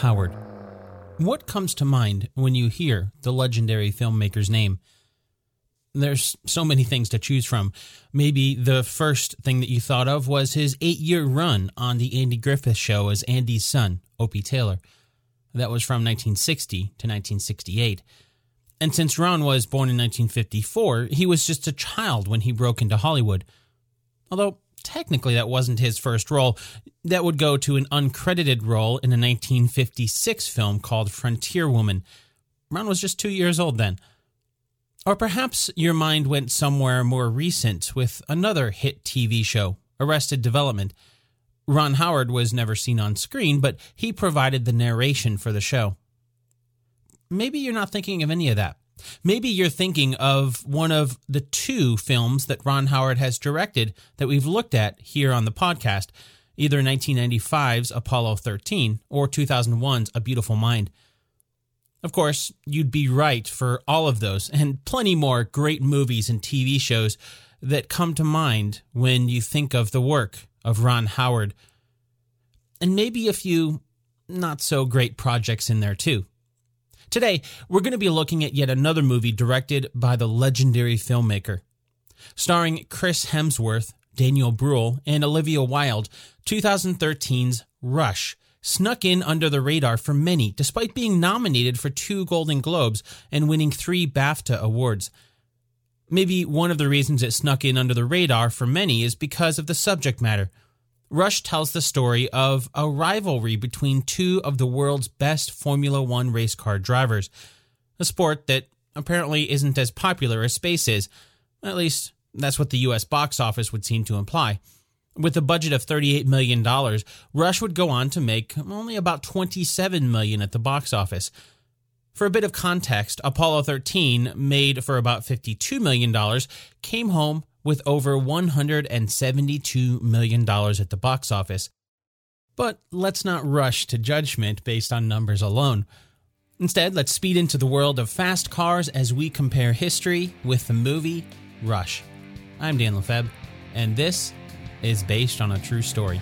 Howard. What comes to mind when you hear the legendary filmmaker's name? There's so many things to choose from. Maybe the first thing that you thought of was his eight year run on The Andy Griffith Show as Andy's son, Opie Taylor. That was from 1960 to 1968. And since Ron was born in 1954, he was just a child when he broke into Hollywood. Although technically that wasn't his first role, that would go to an uncredited role in a 1956 film called Frontier Woman. Ron was just two years old then. Or perhaps your mind went somewhere more recent with another hit TV show, Arrested Development. Ron Howard was never seen on screen, but he provided the narration for the show. Maybe you're not thinking of any of that. Maybe you're thinking of one of the two films that Ron Howard has directed that we've looked at here on the podcast, either 1995's Apollo 13 or 2001's A Beautiful Mind. Of course, you'd be right for all of those and plenty more great movies and TV shows that come to mind when you think of the work of Ron Howard. And maybe a few not so great projects in there too. Today, we're going to be looking at yet another movie directed by the legendary filmmaker. Starring Chris Hemsworth, Daniel Bruhl, and Olivia Wilde, 2013's Rush snuck in under the radar for many, despite being nominated for two Golden Globes and winning three BAFTA awards. Maybe one of the reasons it snuck in under the radar for many is because of the subject matter. Rush tells the story of a rivalry between two of the world's best Formula One race car drivers, a sport that apparently isn't as popular as space is. At least, that's what the US box office would seem to imply. With a budget of $38 million, Rush would go on to make only about 27 million at the box office. For a bit of context, Apollo 13, made for about $52 million, came home with over $172 million at the box office. But let's not rush to judgment based on numbers alone. Instead, let's speed into the world of fast cars as we compare history with the movie Rush. I'm Dan Lefebvre, and this is based on a true story.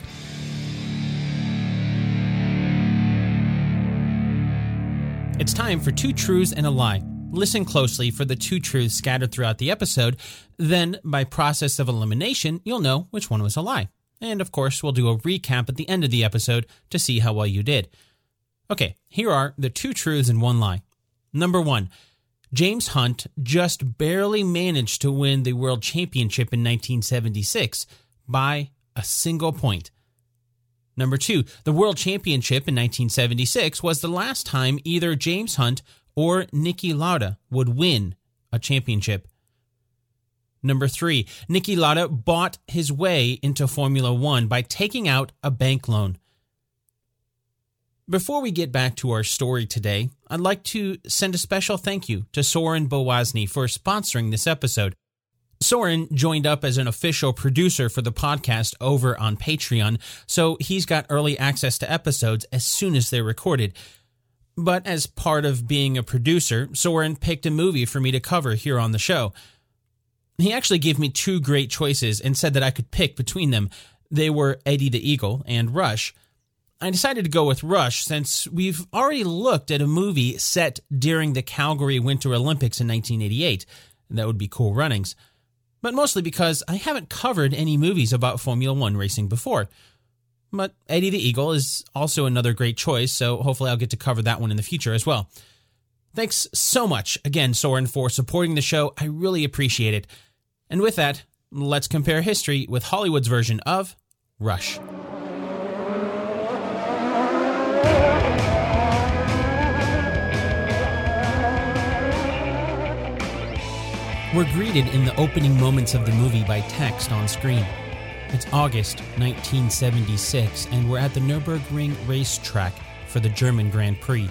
It's time for two truths and a lie. Listen closely for the two truths scattered throughout the episode. Then, by process of elimination, you'll know which one was a lie. And of course, we'll do a recap at the end of the episode to see how well you did. Okay, here are the two truths and one lie. Number one, James Hunt just barely managed to win the World Championship in 1976 by a single point. Number two, the World Championship in 1976 was the last time either James Hunt or Niki Lauda would win a championship. Number three, Niki Lauda bought his way into Formula One by taking out a bank loan. Before we get back to our story today, I'd like to send a special thank you to Soren Bowasny for sponsoring this episode. Soren joined up as an official producer for the podcast over on Patreon, so he's got early access to episodes as soon as they're recorded. But as part of being a producer, Soren picked a movie for me to cover here on the show. He actually gave me two great choices and said that I could pick between them. They were Eddie the Eagle and Rush. I decided to go with Rush since we've already looked at a movie set during the Calgary Winter Olympics in 1988. That would be Cool Runnings but mostly because I haven't covered any movies about Formula One racing before. But Eddie the Eagle is also another great choice, so hopefully I'll get to cover that one in the future as well. Thanks so much again, Soren, for supporting the show. I really appreciate it. And with that, let's compare history with Hollywood's version of Rush. We're greeted in the opening moments of the movie by text on screen. It's August 1976, and we're at the Nürburgring racetrack for the German Grand Prix.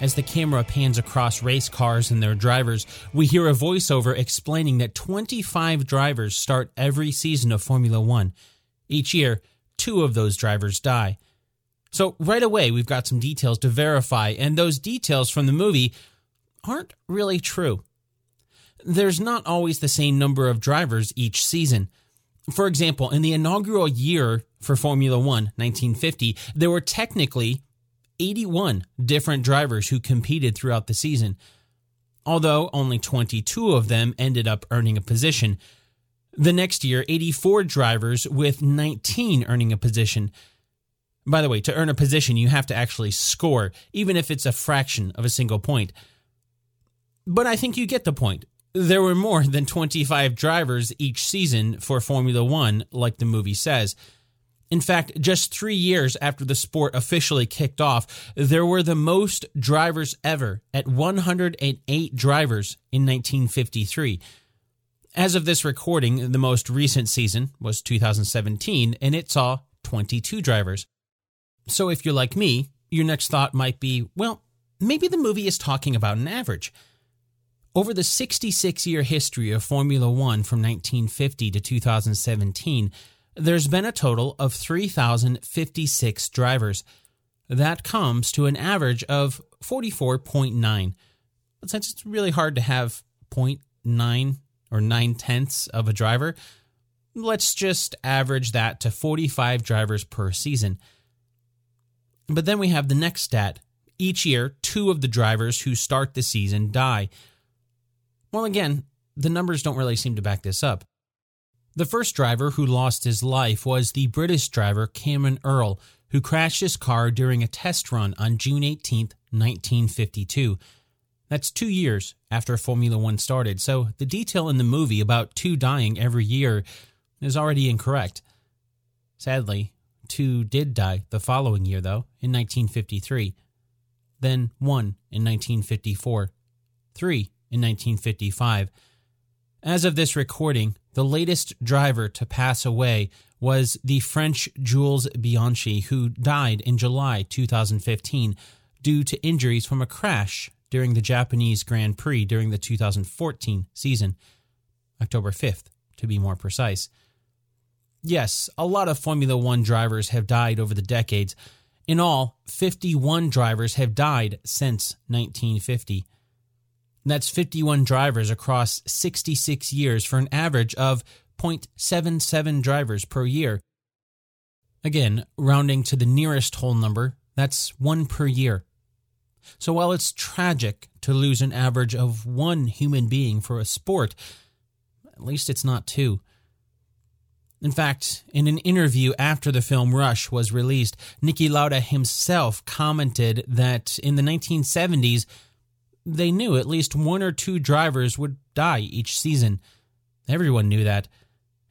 As the camera pans across race cars and their drivers, we hear a voiceover explaining that 25 drivers start every season of Formula One. Each year, two of those drivers die. So, right away, we've got some details to verify, and those details from the movie aren't really true there's not always the same number of drivers each season. For example, in the inaugural year for Formula One, 1950, there were technically 81 different drivers who competed throughout the season, although only 22 of them ended up earning a position. The next year, 84 drivers with 19 earning a position. By the way, to earn a position, you have to actually score, even if it's a fraction of a single point. But I think you get the point. There were more than 25 drivers each season for Formula One, like the movie says. In fact, just three years after the sport officially kicked off, there were the most drivers ever at 108 drivers in 1953. As of this recording, the most recent season was 2017, and it saw 22 drivers. So if you're like me, your next thought might be, well, maybe the movie is talking about an average. Over the 66 year history of Formula One from 1950 to 2017, there's been a total of 3,056 drivers. That comes to an average of 44.9. But since it's really hard to have 0.9 or 9 tenths of a driver, let's just average that to 45 drivers per season. But then we have the next stat. Each year, two of the drivers who start the season die. Well, again, the numbers don't really seem to back this up. The first driver who lost his life was the British driver Cameron Earl, who crashed his car during a test run on June 18, 1952. That's two years after Formula One started, so the detail in the movie about two dying every year is already incorrect. Sadly, two did die the following year, though, in 1953, then one in 1954, three in 1955. As of this recording, the latest driver to pass away was the French Jules Bianchi, who died in July 2015 due to injuries from a crash during the Japanese Grand Prix during the 2014 season, October 5th, to be more precise. Yes, a lot of Formula One drivers have died over the decades. In all, 51 drivers have died since 1950. That's 51 drivers across 66 years for an average of 0.77 drivers per year. Again, rounding to the nearest whole number, that's one per year. So while it's tragic to lose an average of one human being for a sport, at least it's not two. In fact, in an interview after the film Rush was released, Niki Lauda himself commented that in the 1970s, they knew at least one or two drivers would die each season. Everyone knew that.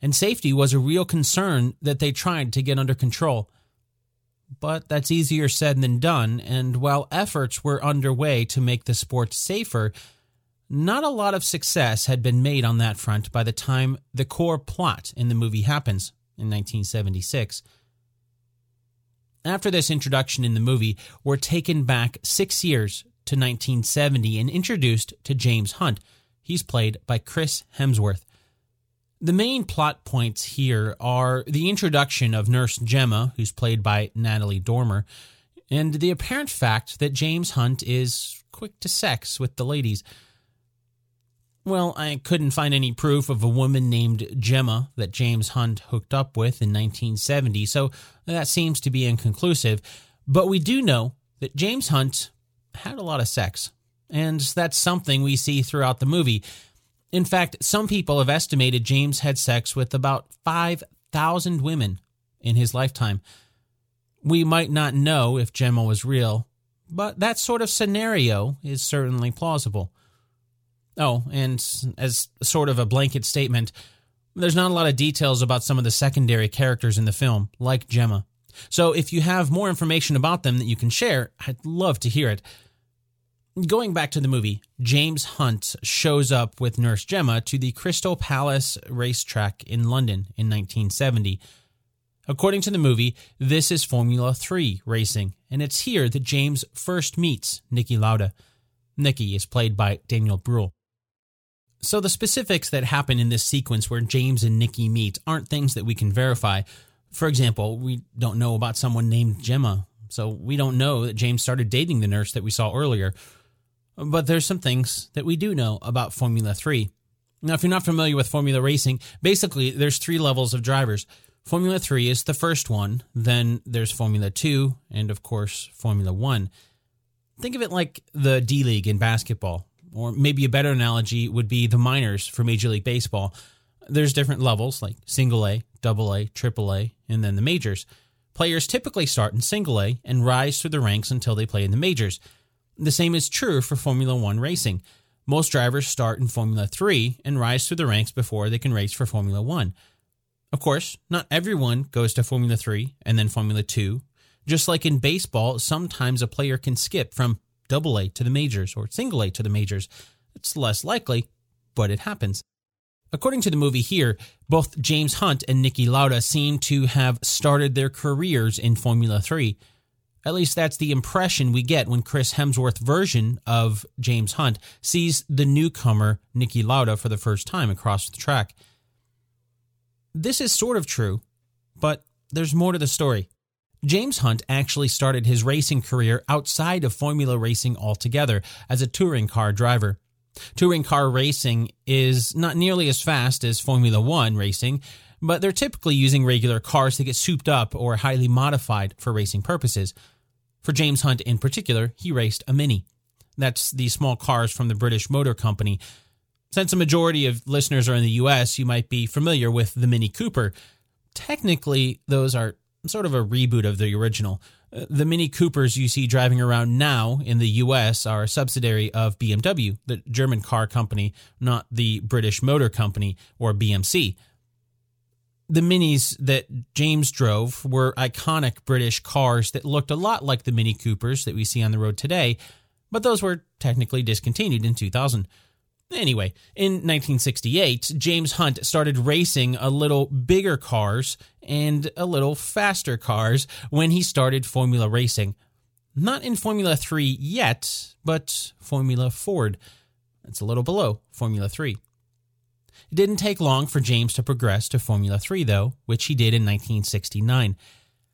And safety was a real concern that they tried to get under control. But that's easier said than done, and while efforts were underway to make the sport safer, not a lot of success had been made on that front by the time the core plot in the movie happens in 1976. After this introduction in the movie, we're taken back six years to 1970 and introduced to James Hunt. He's played by Chris Hemsworth. The main plot points here are the introduction of Nurse Gemma, who's played by Natalie Dormer, and the apparent fact that James Hunt is quick to sex with the ladies. Well, I couldn't find any proof of a woman named Gemma that James Hunt hooked up with in 1970, so that seems to be inconclusive. But we do know that James Hunt had a lot of sex, and that's something we see throughout the movie. In fact, some people have estimated James had sex with about 5,000 women in his lifetime. We might not know if Gemma was real, but that sort of scenario is certainly plausible. Oh, and as sort of a blanket statement, there's not a lot of details about some of the secondary characters in the film, like Gemma. So if you have more information about them that you can share, I'd love to hear it. Going back to the movie, James Hunt shows up with Nurse Gemma to the Crystal Palace racetrack in London in 1970. According to the movie, this is Formula 3 racing, and it's here that James first meets Niki Lauda. Niki is played by Daniel Bruhl. So the specifics that happen in this sequence where James and Niki meet aren't things that we can verify. For example, we don't know about someone named Gemma, so we don't know that James started dating the nurse that we saw earlier. But there's some things that we do know about Formula 3. Now, if you're not familiar with Formula racing, basically there's three levels of drivers. Formula 3 is the first one, then there's Formula 2, and of course, Formula 1. Think of it like the D League in basketball, or maybe a better analogy would be the minors for Major League Baseball. There's different levels like single A, double A, triple A, and then the majors. Players typically start in single A and rise through the ranks until they play in the majors. The same is true for Formula One racing. Most drivers start in Formula 3 and rise through the ranks before they can race for Formula 1. Of course, not everyone goes to Formula 3 and then Formula 2. Just like in baseball, sometimes a player can skip from double A to the majors or single A to the majors. It's less likely, but it happens. According to the movie here, both James Hunt and Niki Lauda seem to have started their careers in Formula 3. At least that's the impression we get when Chris Hemsworth's version of James Hunt sees the newcomer Niki Lauda for the first time across the track. This is sort of true, but there's more to the story. James Hunt actually started his racing career outside of Formula racing altogether as a touring car driver. Touring car racing is not nearly as fast as Formula One racing, but they're typically using regular cars that get souped up or highly modified for racing purposes. For James Hunt in particular, he raced a Mini. That's the small cars from the British Motor Company. Since a majority of listeners are in the US, you might be familiar with the Mini Cooper. Technically, those are sort of a reboot of the original. Uh, the Mini Coopers you see driving around now in the US are a subsidiary of BMW, the German car company, not the British Motor Company or BMC the minis that James drove were iconic British cars that looked a lot like the Mini Coopers that we see on the road today, but those were technically discontinued in 2000. Anyway, in 1968, James Hunt started racing a little bigger cars and a little faster cars when he started Formula Racing. Not in Formula 3 yet, but Formula Ford. It's a little below Formula 3. It didn't take long for James to progress to Formula 3, though, which he did in 1969.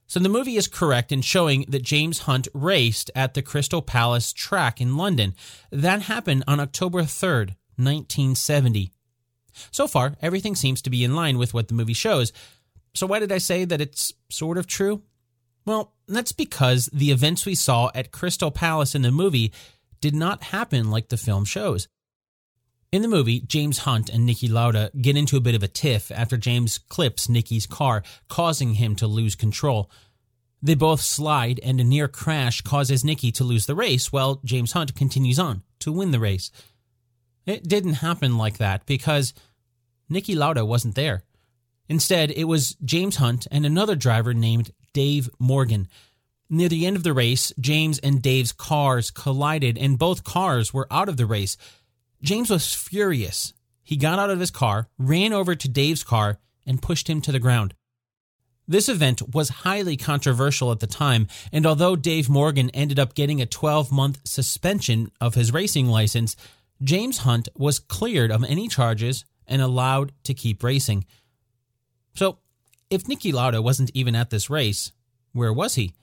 So the movie is correct in showing that James Hunt raced at the Crystal Palace track in London. That happened on October 3rd, 1970. So far, everything seems to be in line with what the movie shows. So why did I say that it's sort of true? Well, that's because the events we saw at Crystal Palace in the movie did not happen like the film shows. In the movie, James Hunt and Niki Lauda get into a bit of a tiff after James clips Niki's car, causing him to lose control. They both slide, and a near crash causes Niki to lose the race, while James Hunt continues on to win the race. It didn't happen like that because Niki Lauda wasn't there. Instead, it was James Hunt and another driver named Dave Morgan. Near the end of the race, James and Dave's cars collided, and both cars were out of the race. James was furious. He got out of his car, ran over to Dave's car, and pushed him to the ground. This event was highly controversial at the time, and although Dave Morgan ended up getting a 12 month suspension of his racing license, James Hunt was cleared of any charges and allowed to keep racing. So, if Niki Lauda wasn't even at this race, where was he?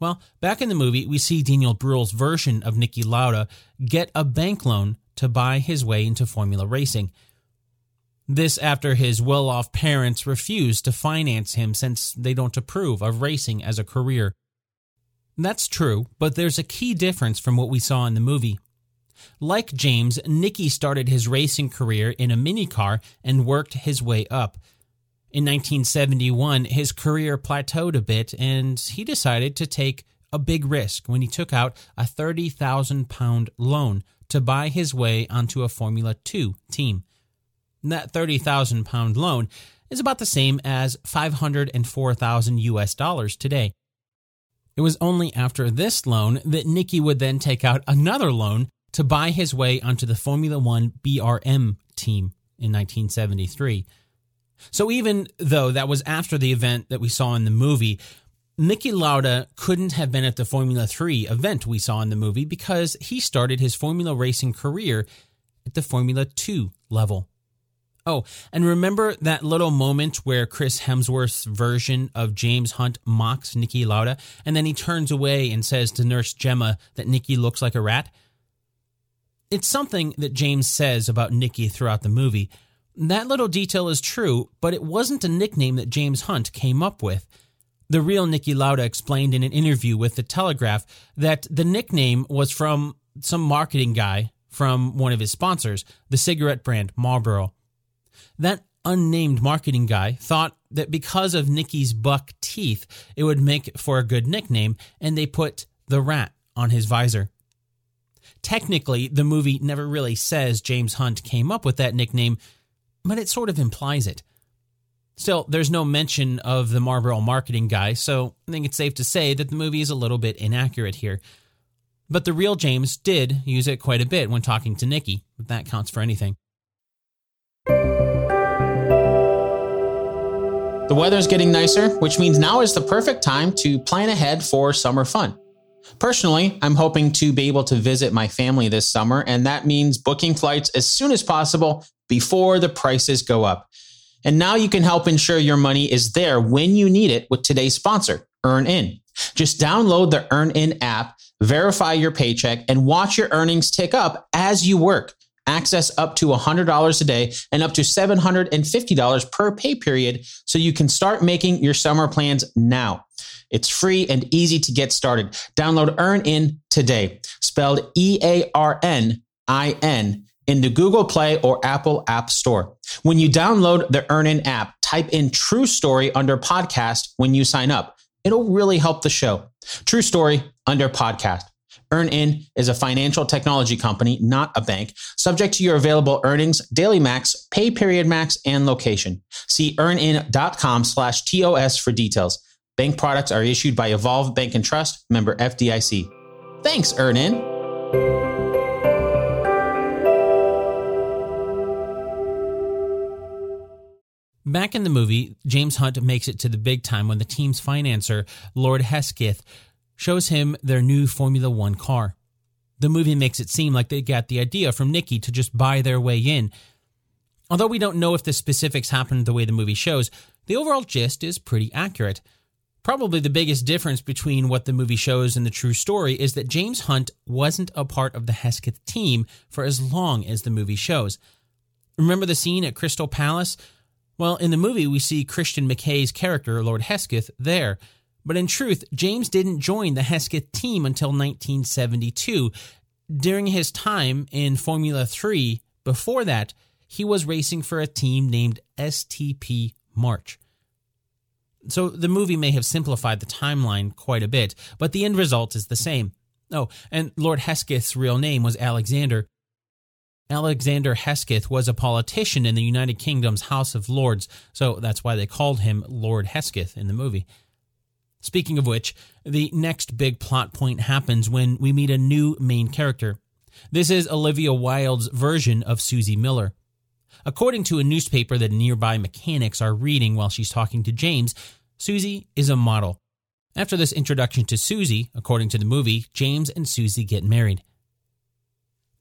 Well, back in the movie, we see Daniel Bruhl's version of Niki Lauda get a bank loan to buy his way into Formula Racing. This after his well off parents refused to finance him since they don't approve of racing as a career. That's true, but there's a key difference from what we saw in the movie. Like James, Niki started his racing career in a minicar and worked his way up. In 1971, his career plateaued a bit and he decided to take a big risk when he took out a 30,000 pound loan to buy his way onto a Formula 2 team. that 30,000 pound loan is about the same as 504,000 US dollars today. It was only after this loan that Niki would then take out another loan to buy his way onto the Formula 1 BRM team in 1973. So even though that was after the event that we saw in the movie, Niki Lauda couldn't have been at the Formula 3 event we saw in the movie because he started his Formula racing career at the Formula 2 level. Oh, and remember that little moment where Chris Hemsworth's version of James Hunt mocks Niki Lauda and then he turns away and says to Nurse Gemma that Niki looks like a rat? It's something that James says about Niki throughout the movie, That little detail is true, but it wasn't a nickname that James Hunt came up with. The real Niki Lauda explained in an interview with The Telegraph that the nickname was from some marketing guy from one of his sponsors, the cigarette brand Marlboro. That unnamed marketing guy thought that because of Niki's buck teeth, it would make for a good nickname, and they put the rat on his visor. Technically, the movie never really says James Hunt came up with that nickname, but it sort of implies it. Still, there's no mention of the Marlboro marketing guy, so I think it's safe to say that the movie is a little bit inaccurate here. But the real James did use it quite a bit when talking to Niki, if that counts for anything. The weather's getting nicer, which means now is the perfect time to plan ahead for summer fun. Personally, I'm hoping to be able to visit my family this summer, and that means booking flights as soon as possible before the prices go up. And now you can help ensure your money is there when you need it with today's sponsor, EarnIn. Just download the EarnIn app, verify your paycheck, and watch your earnings tick up as you work. Access up to $100 a day and up to $750 per pay period so you can start making your summer plans now. It's free and easy to get started. Download EarnIn today, spelled E A R N I N in the Google Play or Apple App Store. When you download the EarnIn app, type in True Story under podcast when you sign up. It'll really help the show. True Story under podcast. EarnIn is a financial technology company, not a bank, subject to your available earnings, daily max, pay period max, and location. See earnin.com slash TOS for details. Bank products are issued by Evolve Bank and Trust, member FDIC. Thanks, EarnIn. Back in the movie, James Hunt makes it to the big time when the team's financer, Lord Hesketh, shows him their new Formula One car. The movie makes it seem like they got the idea from Niki to just buy their way in. Although we don't know if the specifics happened the way the movie shows, the overall gist is pretty accurate. Probably the biggest difference between what the movie shows and the true story is that James Hunt wasn't a part of the Hesketh team for as long as the movie shows. Remember the scene at Crystal Palace well, in the movie, we see Christian McKay's character, Lord Hesketh, there. But in truth, James didn't join the Hesketh team until 1972. During his time in Formula 3, before that, he was racing for a team named STP March. So the movie may have simplified the timeline quite a bit, but the end result is the same. Oh, and Lord Hesketh's real name was Alexander, Alexander Hesketh was a politician in the United Kingdom's House of Lords, so that's why they called him Lord Hesketh in the movie. Speaking of which, the next big plot point happens when we meet a new main character. This is Olivia Wilde's version of Susie Miller. According to a newspaper that nearby mechanics are reading while she's talking to James, Susie is a model. After this introduction to Susie, according to the movie, James and Susie get married.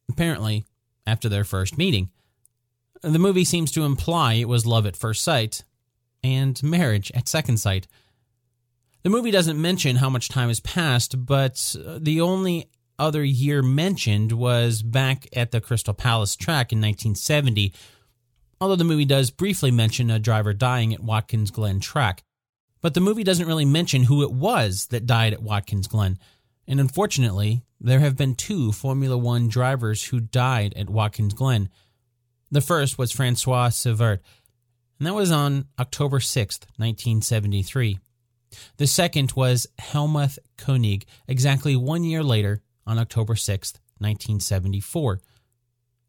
Apparently, after their first meeting. The movie seems to imply it was love at first sight and marriage at second sight. The movie doesn't mention how much time has passed, but the only other year mentioned was back at the Crystal Palace track in 1970, although the movie does briefly mention a driver dying at Watkins Glen track. But the movie doesn't really mention who it was that died at Watkins Glen. And unfortunately, there have been two Formula One drivers who died at Watkins Glen. The first was Francois Cevert, and that was on October 6th, 1973. The second was Helmuth Koinigg, exactly one year later on October 6th, 1974.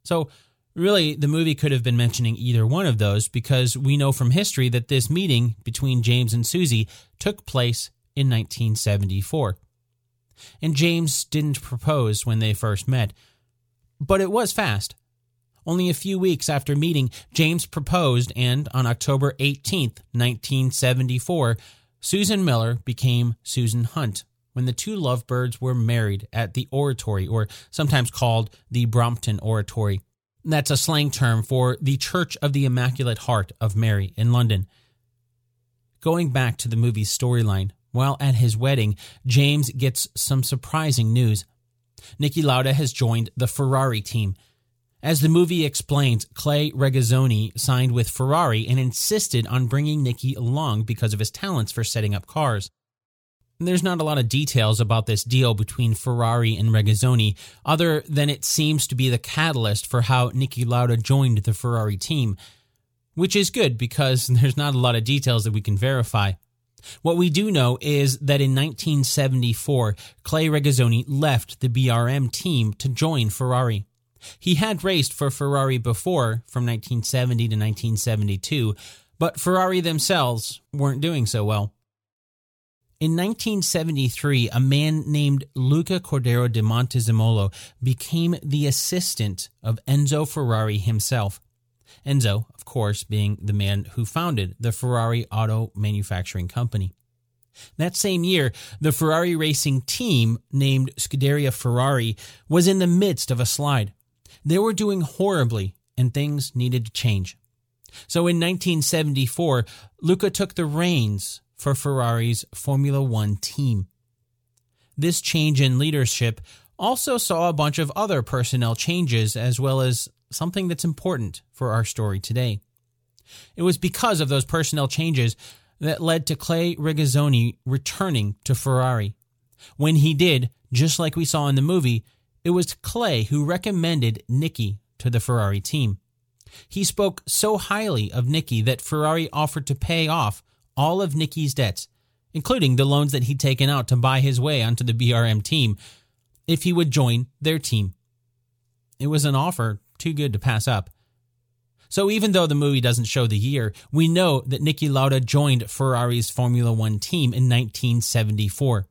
So, really, the movie could have been mentioning either one of those because we know from history that this meeting between James and Susie took place in 1974 and James didn't propose when they first met. But it was fast. Only a few weeks after meeting, James proposed, and on October 18, 1974, Susan Miller became Susan Hunt when the two lovebirds were married at the Oratory, or sometimes called the Brompton Oratory. That's a slang term for the Church of the Immaculate Heart of Mary in London. Going back to the movie's storyline, while at his wedding, James gets some surprising news. Niki Lauda has joined the Ferrari team. As the movie explains, Clay Regazzoni signed with Ferrari and insisted on bringing Niki along because of his talents for setting up cars. There's not a lot of details about this deal between Ferrari and Regazzoni, other than it seems to be the catalyst for how Niki Lauda joined the Ferrari team, which is good because there's not a lot of details that we can verify. What we do know is that in 1974, Clay Regazzoni left the BRM team to join Ferrari. He had raced for Ferrari before from 1970 to 1972, but Ferrari themselves weren't doing so well. In 1973, a man named Luca Cordero de Montezemolo became the assistant of Enzo Ferrari himself. Enzo, of course, being the man who founded the Ferrari Auto Manufacturing Company. That same year, the Ferrari racing team, named Scuderia Ferrari, was in the midst of a slide. They were doing horribly, and things needed to change. So in 1974, Luca took the reins for Ferrari's Formula One team. This change in leadership also saw a bunch of other personnel changes as well as something that's important for our story today. It was because of those personnel changes that led to Clay Regazzoni returning to Ferrari. When he did, just like we saw in the movie, it was Clay who recommended Niki to the Ferrari team. He spoke so highly of Niki that Ferrari offered to pay off all of Niki's debts, including the loans that he'd taken out to buy his way onto the BRM team, if he would join their team. It was an offer too good to pass up. So even though the movie doesn't show the year, we know that Niki Lauda joined Ferrari's Formula One team in 1974.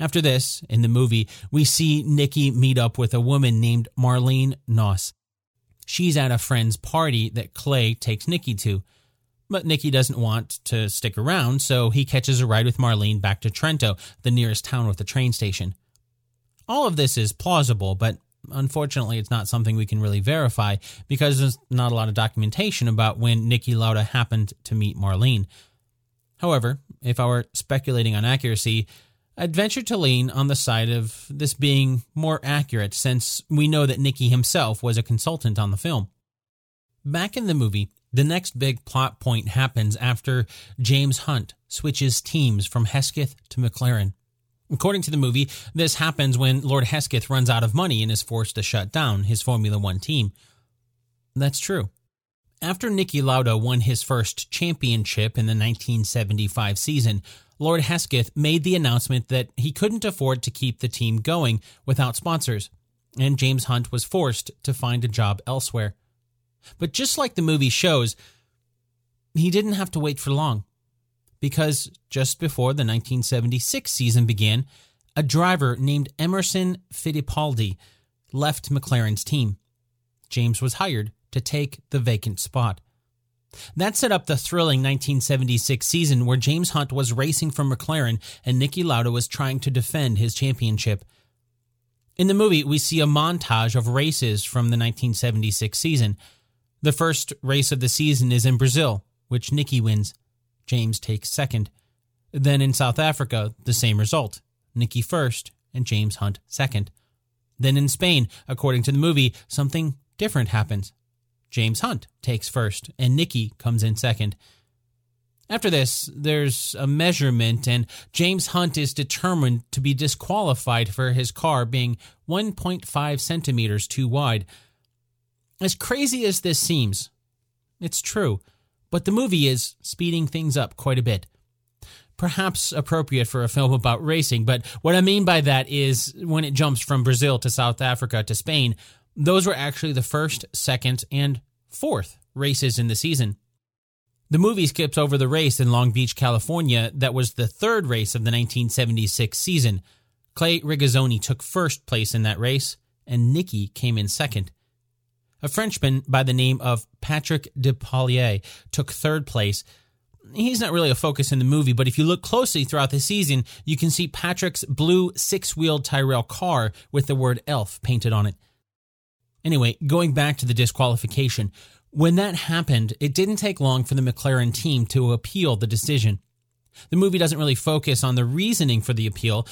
After this, in the movie, we see Niki meet up with a woman named Marlene Knaus. She's at a friend's party that Clay takes Niki to. But Niki doesn't want to stick around, so he catches a ride with Marlene back to Trento, the nearest town with a train station. All of this is plausible, but unfortunately, it's not something we can really verify because there's not a lot of documentation about when Niki Lauda happened to meet Marlene. However, if I were speculating on accuracy, I'd venture to lean on the side of this being more accurate since we know that Niki himself was a consultant on the film. Back in the movie, the next big plot point happens after James Hunt switches teams from Hesketh to McLaren. According to the movie, this happens when Lord Hesketh runs out of money and is forced to shut down his Formula One team. That's true. After Niki Lauda won his first championship in the 1975 season, Lord Hesketh made the announcement that he couldn't afford to keep the team going without sponsors, and James Hunt was forced to find a job elsewhere. But just like the movie shows, he didn't have to wait for long. Because just before the 1976 season began, a driver named Emerson Fittipaldi left McLaren's team. James was hired to take the vacant spot. That set up the thrilling 1976 season where James Hunt was racing for McLaren and Niki Lauda was trying to defend his championship. In the movie, we see a montage of races from the 1976 season. The first race of the season is in Brazil, which Niki wins. James takes second. Then in South Africa, the same result Niki first and James Hunt second. Then in Spain, according to the movie, something different happens. James Hunt takes first and Niki comes in second. After this, there's a measurement, and James Hunt is determined to be disqualified for his car being 1.5 centimeters too wide. As crazy as this seems, it's true, but the movie is speeding things up quite a bit. Perhaps appropriate for a film about racing, but what I mean by that is when it jumps from Brazil to South Africa to Spain, those were actually the first, second, and fourth races in the season. The movie skips over the race in Long Beach, California, that was the third race of the 1976 season. Clay Regazzoni took first place in that race, and Niki came in second. A Frenchman by the name of Patrick Depailler took third place. He's not really a focus in the movie, but if you look closely throughout the season, you can see Patrick's blue six wheeled Tyrrell car with the word ELF painted on it. Anyway, going back to the disqualification, when that happened, it didn't take long for the McLaren team to appeal the decision. The movie doesn't really focus on the reasoning for the appeal,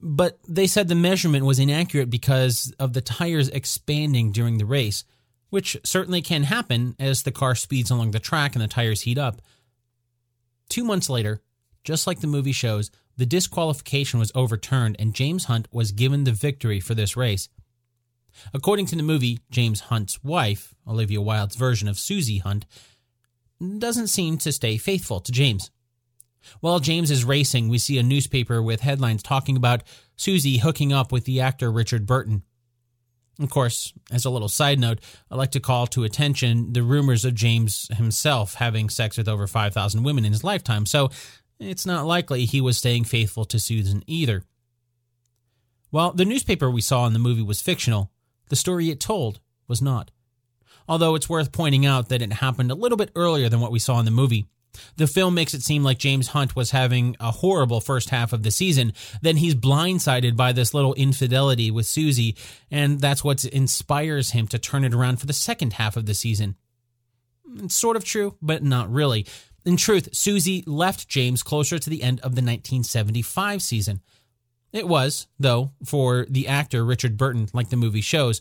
but they said the measurement was inaccurate because of the tires expanding during the race, which certainly can happen as the car speeds along the track and the tires heat up. Two months later, just like the movie shows, the disqualification was overturned and James Hunt was given the victory for this race. According to the movie, James Hunt's wife, Olivia Wilde's version of Susie Hunt, doesn't seem to stay faithful to James. While James is racing, we see a newspaper with headlines talking about Susie hooking up with the actor Richard Burton. Of course, as a little side note, I'd like to call to attention the rumors of James himself having sex with over 5,000 women in his lifetime, so it's not likely he was staying faithful to Susan either. While the newspaper we saw in the movie was fictional, the story it told was not. Although it's worth pointing out that it happened a little bit earlier than what we saw in the movie. The film makes it seem like James Hunt was having a horrible first half of the season. Then he's blindsided by this little infidelity with Susie, and that's what inspires him to turn it around for the second half of the season. It's sort of true, but not really. In truth, Susie left James closer to the end of the 1975 season. It was, though, for the actor Richard Burton, like the movie shows,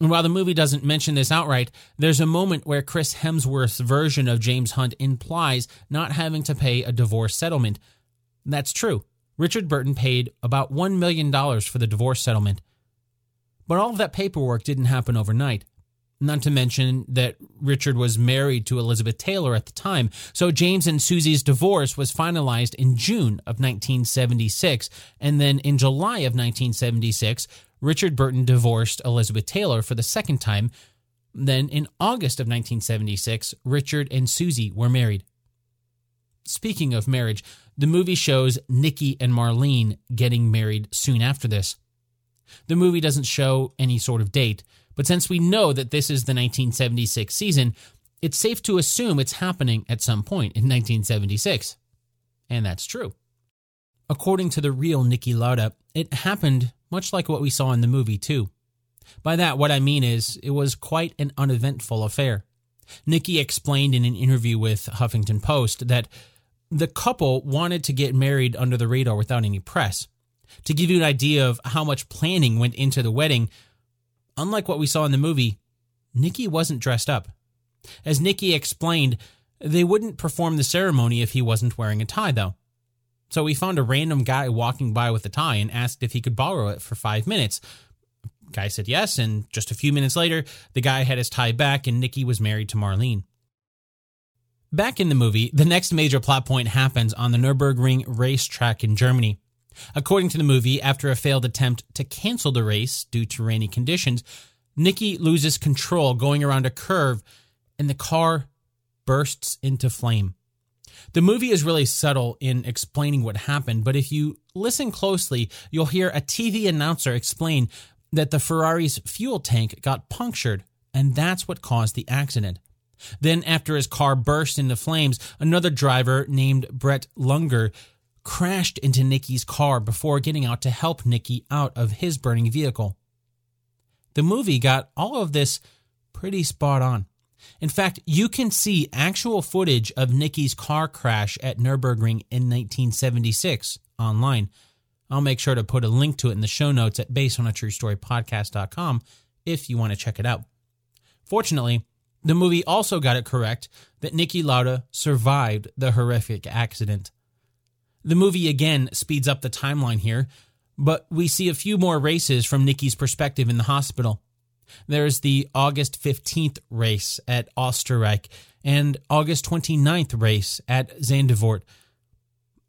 and while the movie doesn't mention this outright, there's a moment where Chris Hemsworth's version of James Hunt implies not having to pay a divorce settlement. That's true. Richard Burton paid about $1 million for the divorce settlement. But all of that paperwork didn't happen overnight. Not to mention that Richard was married to Elizabeth Taylor at the time, so James and Susie's divorce was finalized in June of 1976, and then in July of 1976, Richard Burton divorced Elizabeth Taylor for the second time. Then, in August of 1976, Richard and Susie were married. Speaking of marriage, the movie shows Niki and Marlene getting married soon after this. The movie doesn't show any sort of date, but since we know that this is the 1976 season, it's safe to assume it's happening at some point in 1976. And that's true. According to the real Niki Lauda, it happened much like what we saw in the movie, too. By that, what I mean is, it was quite an uneventful affair. Niki explained in an interview with Huffington Post that the couple wanted to get married under the radar without any press. To give you an idea of how much planning went into the wedding, unlike what we saw in the movie, Niki wasn't dressed up. As Niki explained, they wouldn't perform the ceremony if he wasn't wearing a tie, though. So we found a random guy walking by with a tie and asked if he could borrow it for five minutes. Guy said yes, and just a few minutes later, the guy had his tie back and Niki was married to Marlene. Back in the movie, the next major plot point happens on the Nürburgring racetrack in Germany. According to the movie, after a failed attempt to cancel the race due to rainy conditions, Niki loses control going around a curve and the car bursts into flame. The movie is really subtle in explaining what happened, but if you listen closely, you'll hear a TV announcer explain that the Ferrari's fuel tank got punctured, and that's what caused the accident. Then, after his car burst into flames, another driver named Brett Lunger crashed into Niki's car before getting out to help Niki out of his burning vehicle. The movie got all of this pretty spot on. In fact, you can see actual footage of Niki's car crash at Nürburgring in 1976 online. I'll make sure to put a link to it in the show notes at basedonatruestorypodcast.com if you want to check it out. Fortunately, the movie also got it correct that Niki Lauda survived the horrific accident. The movie again speeds up the timeline here, but we see a few more races from Niki's perspective in the hospital. There's the August 15th race at Österreich and August 29th race at Zandvoort.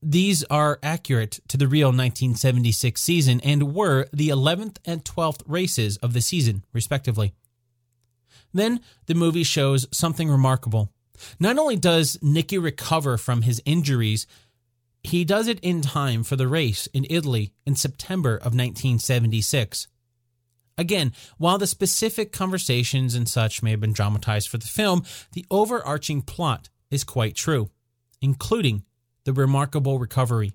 These are accurate to the real 1976 season and were the 11th and 12th races of the season, respectively. Then the movie shows something remarkable. Not only does Niki recover from his injuries, he does it in time for the race in Italy in September of 1976. Again, while the specific conversations and such may have been dramatized for the film, the overarching plot is quite true, including the remarkable recovery.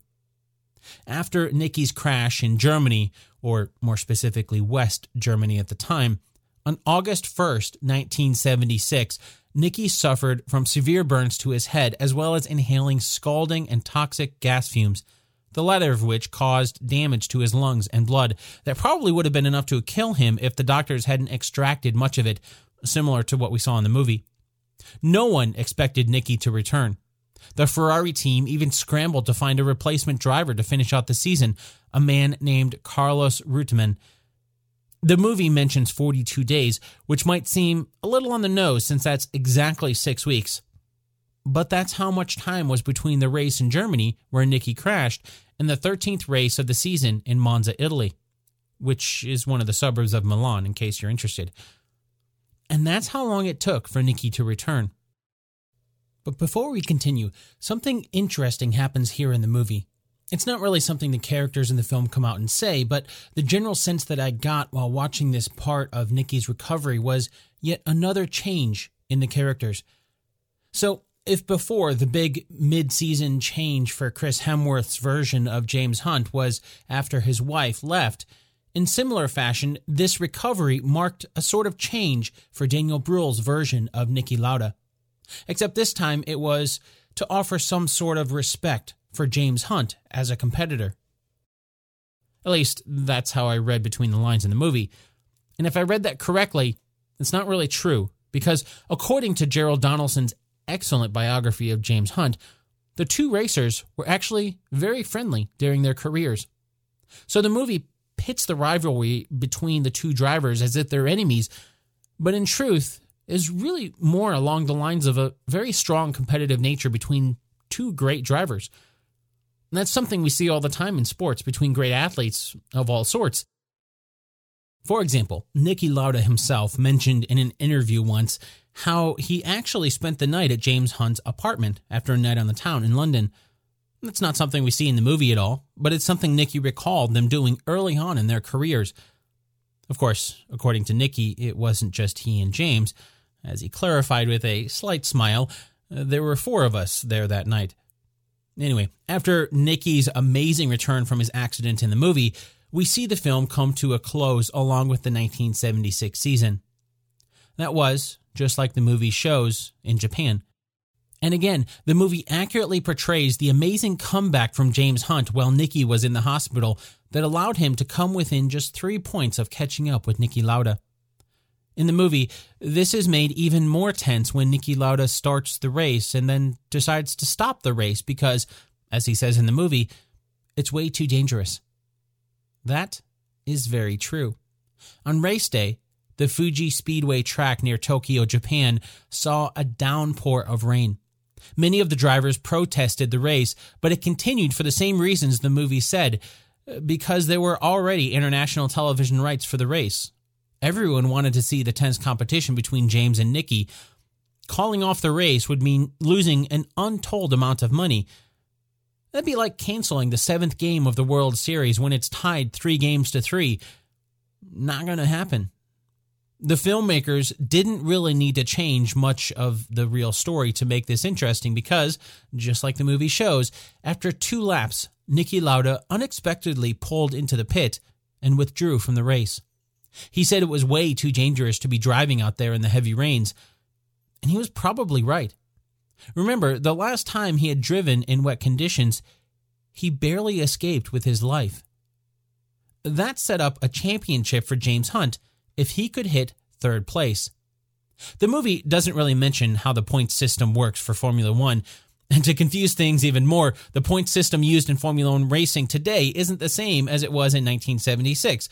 After Niki's crash in Germany, or more specifically West Germany at the time, on August 1st, 1976, Niki suffered from severe burns to his head as well as inhaling scalding and toxic gas fumes the latter of which caused damage to his lungs and blood that probably would have been enough to kill him if the doctors hadn't extracted much of it, similar to what we saw in the movie. No one expected Niki to return. The Ferrari team even scrambled to find a replacement driver to finish out the season, a man named Carlos Reutemann. The movie mentions 42 days, which might seem a little on the nose since that's exactly six weeks. But that's how much time was between the race in Germany, where Niki crashed, and the 13th race of the season in Monza, Italy, which is one of the suburbs of Milan, in case you're interested. And that's how long it took for Niki to return. But before we continue, something interesting happens here in the movie. It's not really something the characters in the film come out and say, but the general sense that I got while watching this part of Niki's recovery was yet another change in the characters. So, if before the big mid season change for Chris Hemsworth's version of James Hunt was after his wife left, in similar fashion, this recovery marked a sort of change for Daniel Bruhl's version of Niki Lauda. Except this time it was to offer some sort of respect for James Hunt as a competitor. At least, that's how I read between the lines in the movie. And if I read that correctly, it's not really true, because according to Gerald Donaldson's excellent biography of James Hunt, the two racers were actually very friendly during their careers. So the movie pits the rivalry between the two drivers as if they're enemies, but in truth is really more along the lines of a very strong competitive nature between two great drivers. And that's something we see all the time in sports between great athletes of all sorts. For example, Niki Lauda himself mentioned in an interview once how he actually spent the night at James Hunt's apartment after a night on the town in London. That's not something we see in the movie at all, but it's something Niki recalled them doing early on in their careers. Of course, according to Niki, it wasn't just he and James. As he clarified with a slight smile, uh, there were four of us there that night. Anyway, after Niki's amazing return from his accident in the movie, we see the film come to a close along with the 1976 season. That was, just like the movie shows, in Japan. And again, the movie accurately portrays the amazing comeback from James Hunt while Niki was in the hospital that allowed him to come within just three points of catching up with Niki Lauda. In the movie, this is made even more tense when Niki Lauda starts the race and then decides to stop the race because, as he says in the movie, it's way too dangerous. That is very true. On race day, the Fuji Speedway track near Tokyo, Japan, saw a downpour of rain. Many of the drivers protested the race, but it continued for the same reasons the movie said because there were already international television rights for the race. Everyone wanted to see the tense competition between James and Niki. Calling off the race would mean losing an untold amount of money. That'd be like canceling the seventh game of the World Series when it's tied three games to three. Not going to happen. The filmmakers didn't really need to change much of the real story to make this interesting because, just like the movie shows, after two laps, Niki Lauda unexpectedly pulled into the pit and withdrew from the race. He said it was way too dangerous to be driving out there in the heavy rains, and he was probably right. Remember, the last time he had driven in wet conditions, he barely escaped with his life. That set up a championship for James Hunt if he could hit third place. The movie doesn't really mention how the point system works for Formula One, and to confuse things even more, the point system used in Formula One racing today isn't the same as it was in 1976.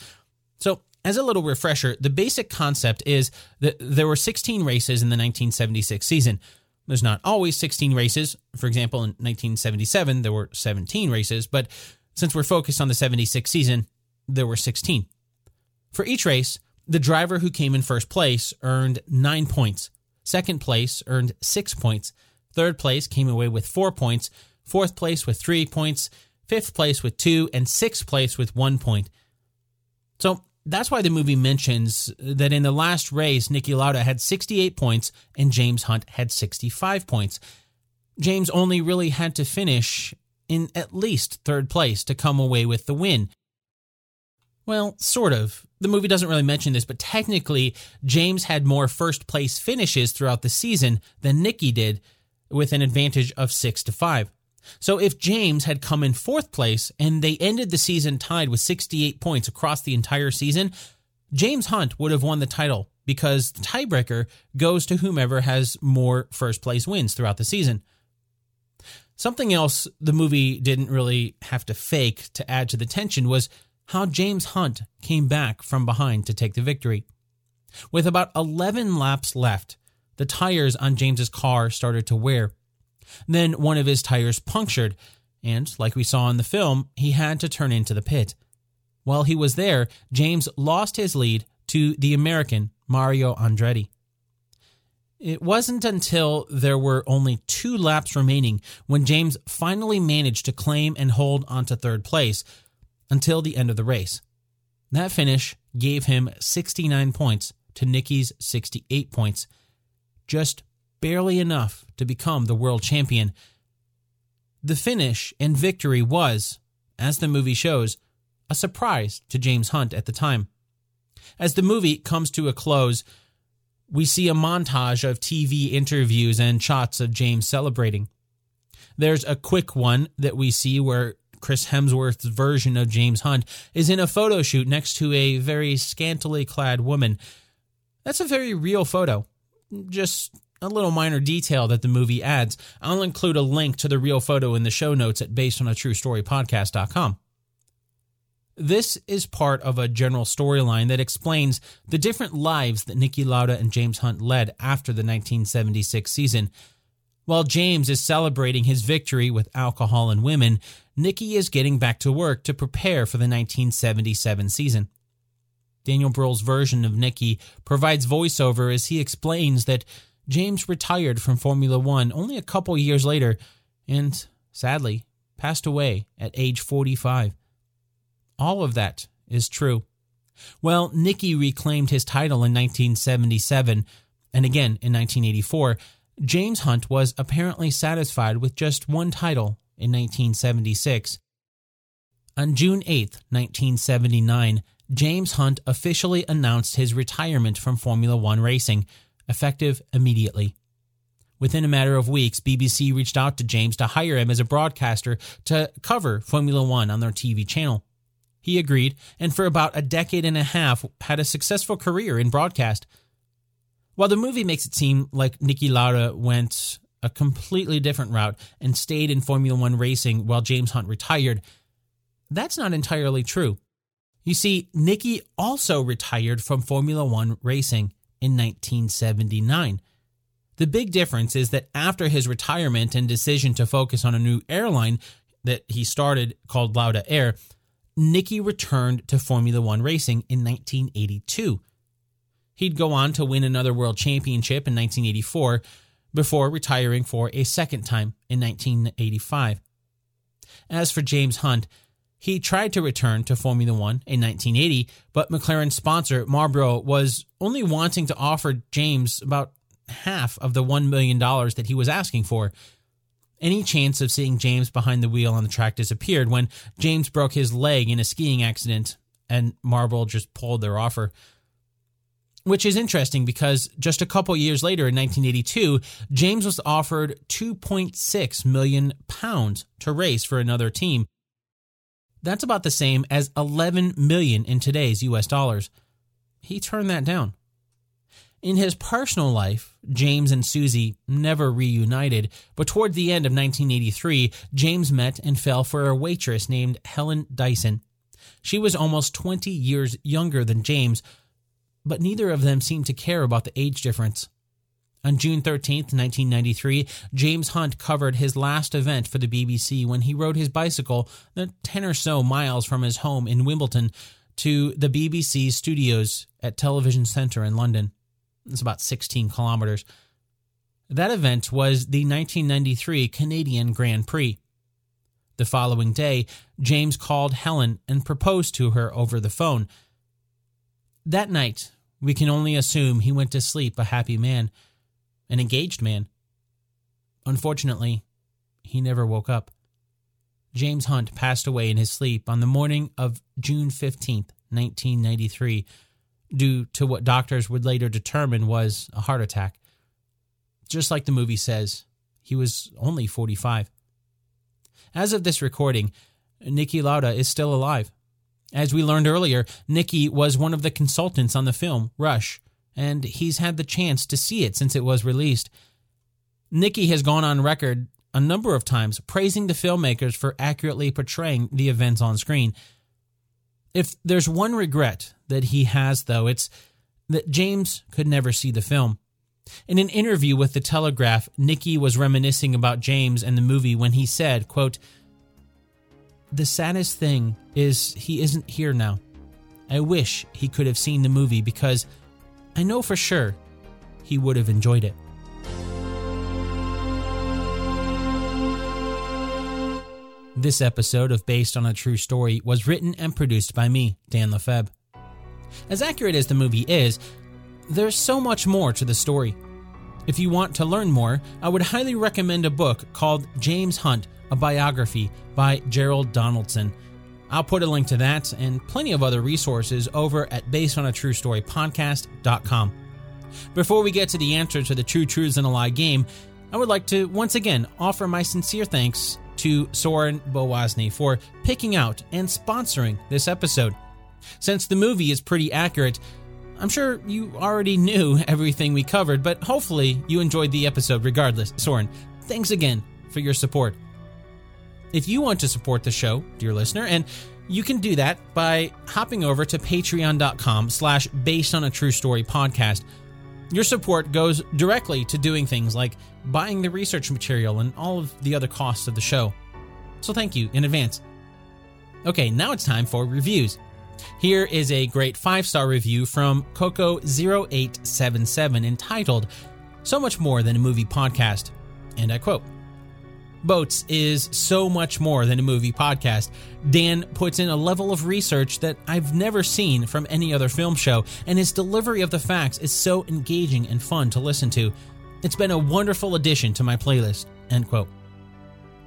So as a little refresher, the basic concept is that there were 16 races in the 1976 season. There's not always 16 races. For example, in 1977, there were 17 races, but since we're focused on the 76 season, there were 16. For each race, the driver who came in first place earned nine points. Second place earned six points. Third place came away with four points. Fourth place with three points. Fifth place with two. And sixth place with one point. So that's why the movie mentions that in the last race, Niki Lauda had 68 points and James Hunt had 65 points. James only really had to finish in at least third place to come away with the win. Well, sort of. The movie doesn't really mention this, but technically, James had more first place finishes throughout the season than Niki did, with an advantage of 6 to 5. So if James had come in fourth place and they ended the season tied with 68 points across the entire season, James Hunt would have won the title because the tiebreaker goes to whomever has more first place wins throughout the season. Something else the movie didn't really have to fake to add to the tension was how James Hunt came back from behind to take the victory. With about 11 laps left, the tires on James's car started to wear. Then one of his tires punctured, and like we saw in the film, he had to turn into the pit. While he was there, James lost his lead to the American Mario Andretti. It wasn't until there were only two laps remaining when James finally managed to claim and hold onto third place until the end of the race. That finish gave him 69 points to Niki's 68 points, just barely enough to become the world champion. The finish and victory was, as the movie shows, a surprise to James Hunt at the time. As the movie comes to a close, we see a montage of TV interviews and shots of James celebrating. There's a quick one that we see where Chris Hemsworth's version of James Hunt is in a photo shoot next to a very scantily clad woman. That's a very real photo. Just a little minor detail that the movie adds. I'll include a link to the real photo in the show notes at basedonatruestorypodcast.com. This is part of a general storyline that explains the different lives that Niki Lauda and James Hunt led after the 1976 season. While James is celebrating his victory with alcohol and women, Niki is getting back to work to prepare for the 1977 season. Daniel Bruhl's version of Niki provides voiceover as he explains that James retired from Formula One only a couple years later and, sadly, passed away at age 45. All of that is true. Well, Niki reclaimed his title in 1977 and again in 1984. James Hunt was apparently satisfied with just one title in 1976. On June 8, 1979, James Hunt officially announced his retirement from Formula One racing, effective immediately. Within a matter of weeks, BBC reached out to James to hire him as a broadcaster to cover Formula One on their TV channel. He agreed, and for about a decade and a half had a successful career in broadcast. While the movie makes it seem like Niki Lauda went a completely different route and stayed in Formula One racing while James Hunt retired, that's not entirely true. You see, Niki also retired from Formula One racing in 1979. The big difference is that after his retirement and decision to focus on a new airline that he started called Lauda Air, Niki returned to Formula One racing in 1982. He'd go on to win another world championship in 1984 before retiring for a second time in 1985. As for James Hunt, he tried to return to Formula One in 1980, but McLaren's sponsor, Marlboro, was only wanting to offer James about half of the $1 million that he was asking for. Any chance of seeing James behind the wheel on the track disappeared when James broke his leg in a skiing accident and Marlboro just pulled their offer. Which is interesting because just a couple years later in 1982, James was offered 2.6 million pounds to race for another team. That's about the same as 11 million in today's US dollars. He turned that down. In his personal life, James and Susie never reunited, but toward the end of 1983, James met and fell for a waitress named Helen Dyson. She was almost 20 years younger than James, but neither of them seemed to care about the age difference. On June 13, 1993, James Hunt covered his last event for the BBC when he rode his bicycle the 10 or so miles from his home in Wimbledon to the BBC studios at Television Centre in London. It's about 16 kilometers. That event was the 1993 Canadian Grand Prix. The following day, James called Helen and proposed to her over the phone. That night, we can only assume he went to sleep a happy man, an engaged man. Unfortunately, he never woke up. James Hunt passed away in his sleep on the morning of June 15th, 1993, due to what doctors would later determine was a heart attack. Just like the movie says, he was only 45. As of this recording, Niki Lauda is still alive. As we learned earlier, Niki was one of the consultants on the film Rush, and he's had the chance to see it since it was released. Niki has gone on record a number of times praising the filmmakers for accurately portraying the events on screen. If there's one regret that he has, though, it's that James could never see the film. In an interview with The Telegraph, Niki was reminiscing about James and the movie when he said, quote, The saddest thing is he isn't here now. I wish he could have seen the movie because I know for sure he would have enjoyed it. This episode of Based on a True Story was written and produced by me, Dan Lefebvre. As accurate as the movie is, there's so much more to the story. If you want to learn more, I would highly recommend a book called James Hunt, a biography by Gerald Donaldson. I'll put a link to that and plenty of other resources over at basedonatruestorypodcast.com. Before we get to the answer to the True Truths and a Lie game, I would like to once again offer my sincere thanks to Soren Bowasny for picking out and sponsoring this episode. Since the movie is pretty accurate, I'm sure you already knew everything we covered, but hopefully you enjoyed the episode regardless. Soren, thanks again for your support. If you want to support the show, dear listener, and you can do that by hopping over to patreon.com slash based on a true story podcast. Your support goes directly to doing things like buying the research material and all of the other costs of the show. So thank you in advance. Okay, now it's time for reviews. Here is a great five star review from Coco0877 entitled So Much More Than a Movie Podcast. And I quote Boats is so much more than a movie podcast. Dan puts in a level of research that I've never seen from any other film show, and his delivery of the facts is so engaging and fun to listen to. It's been a wonderful addition to my playlist. End quote.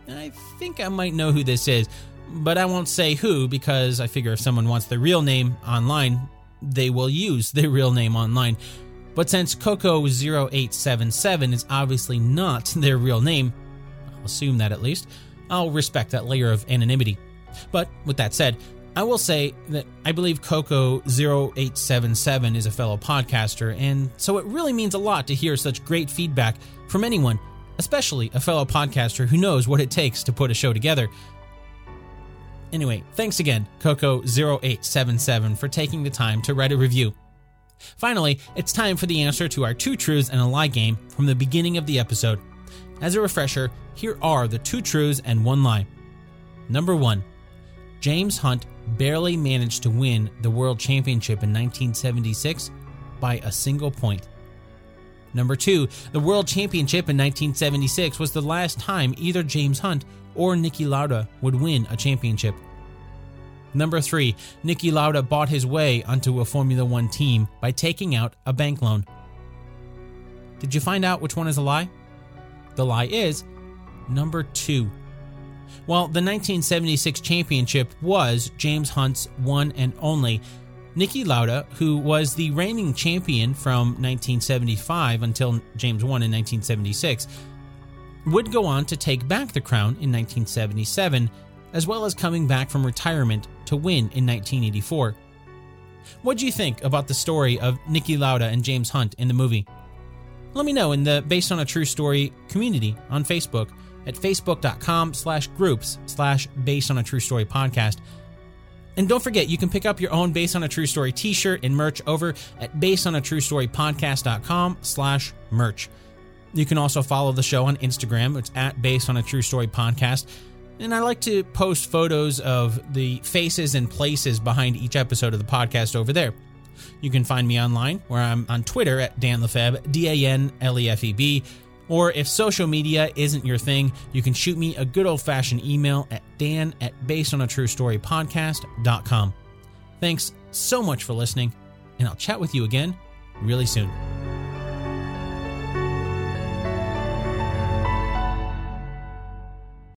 I think I might know who this is, but I won't say who because I figure if someone wants their real name online, they will use their real name online. But since Coco0877 is obviously not their real name, I'll assume that at least, I'll respect that layer of anonymity. But with that said, I will say that I believe Coco0877 is a fellow podcaster, and so it really means a lot to hear such great feedback from anyone, especially a fellow podcaster who knows what it takes to put a show together. Anyway, thanks again, Coco0877, for taking the time to write a review. Finally, it's time for the answer to our two truths and a lie game from the beginning of the episode. As a refresher, here are the two truths and one lie. Number one, James Hunt barely managed to win the World Championship in 1976 by a single point. Number two, the World Championship in 1976 was the last time either James Hunt or Niki Lauda would win a championship. Number three, Niki Lauda bought his way onto a Formula One team by taking out a bank loan. Did you find out which one is a lie? The lie is number two. While the 1976 championship was James Hunt's one and only, Niki Lauda, who was the reigning champion from 1975 until James won in 1976, would go on to take back the crown in 1977, as well as coming back from retirement to win in 1984. What do you think about the story of Niki Lauda and James Hunt in the movie? Let me know in the Based on a True Story community on Facebook at facebook.com slash groups slash based on a true story podcast. And don't forget, you can pick up your own Based on a True Story t-shirt and merch over at based on a true story podcast.com slash merch. You can also follow the show on Instagram. It's at Based on a True Story Podcast. And I like to post photos of the faces and places behind each episode of the podcast over there. You can find me online, where I'm on Twitter at Dan Lefebvre, D A N L E F E B. Or if social media isn't your thing, you can shoot me a good old fashioned email at dan at basedonatruestorypodcast.com. Thanks so much for listening, and I'll chat with you again really soon.